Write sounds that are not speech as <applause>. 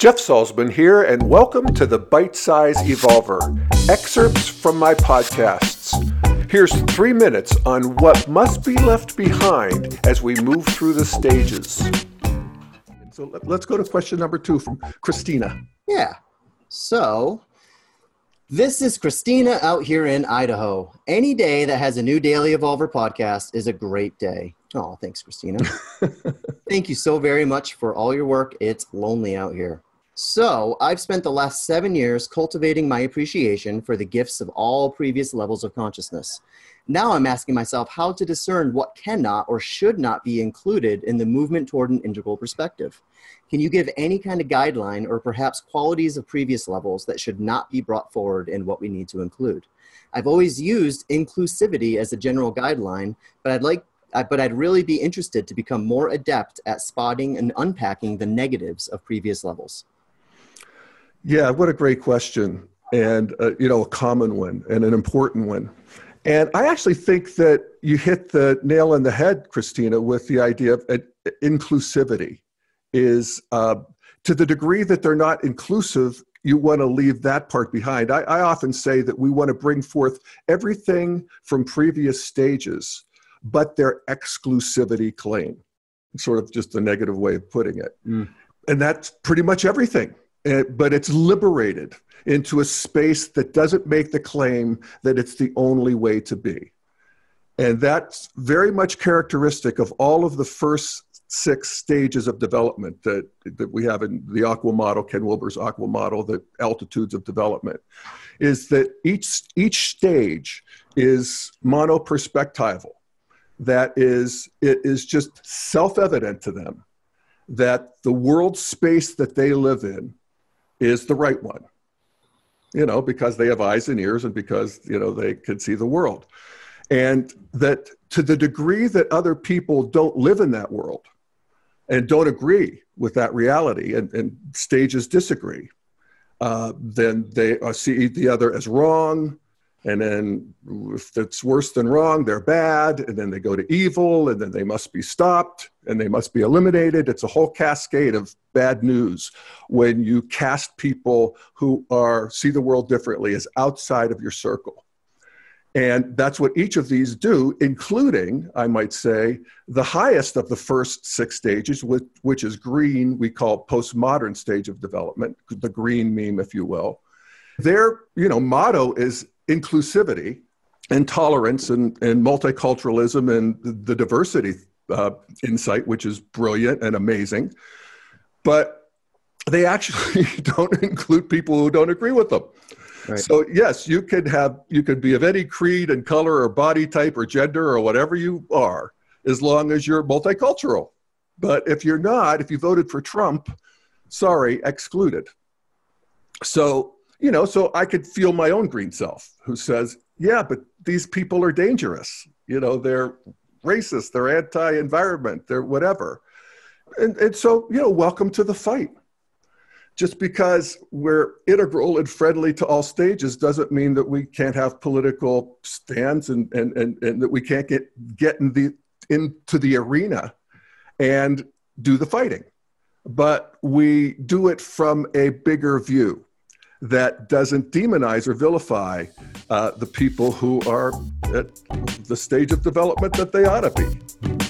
Jeff Salzman here, and welcome to the Bite Size Evolver excerpts from my podcasts. Here's three minutes on what must be left behind as we move through the stages. So let's go to question number two from Christina. Yeah. So this is Christina out here in Idaho. Any day that has a new Daily Evolver podcast is a great day. Oh, thanks, Christina. <laughs> Thank you so very much for all your work. It's lonely out here. So, I've spent the last seven years cultivating my appreciation for the gifts of all previous levels of consciousness. Now I'm asking myself how to discern what cannot or should not be included in the movement toward an integral perspective. Can you give any kind of guideline or perhaps qualities of previous levels that should not be brought forward in what we need to include? I've always used inclusivity as a general guideline, but I'd like uh, but I'd really be interested to become more adept at spotting and unpacking the negatives of previous levels. Yeah, what a great question, and uh, you know, a common one and an important one. And I actually think that you hit the nail on the head, Christina, with the idea of uh, inclusivity. Is uh, to the degree that they're not inclusive, you want to leave that part behind. I, I often say that we want to bring forth everything from previous stages, but their exclusivity claim. Sort of just a negative way of putting it. Mm. And that's pretty much everything Eh, but it's liberated into a space that doesn't make the claim that it's the only way to be. And that's very much characteristic of all of the first six stages of development that, that we have in the AQAL model, Ken Wilber's AQAL model, the altitudes of development, is that each, each stage is monoperspectival. That is, it is just self evident to them that the world space that they live in is the right one you know because they have eyes and ears and because you know they can see the world. And that to the degree that other people don't live in that world and don't agree with that reality and, and stages disagree uh, then they see the other as wrong and then if it's worse than wrong they're bad and then they go to evil and then they must be stopped and they must be eliminated. It's a whole cascade of bad news when you cast people who are see the world differently as outside of your circle. And that's what each of these do including i might say the highest of the first six stages which, which is green we call postmodern stage of development the green meme if you will. Their you know motto is inclusivity and tolerance and, and multiculturalism and the diversity uh, insight, which is brilliant and amazing. But they actually <laughs> don't include people who don't agree with them. Right. So yes, you could have you could be of any creed and color or body type or gender or whatever you are, as long as you're multicultural. But if you're not, if you voted for Trump, sorry, excluded. So you know, so I could feel my own green self who says, yeah, but these people are dangerous. You know, they're racist, they're anti environment, they're whatever. And, and so, you know, welcome to the fight. Just because we're integral and friendly to all stages doesn't mean that we can't have political stands and, and, and, and that we can't get, get in the, into the arena and do the fighting. But we do it from a bigger view that doesn't demonize or vilify uh, the people who are at the stage of development that they ought to be.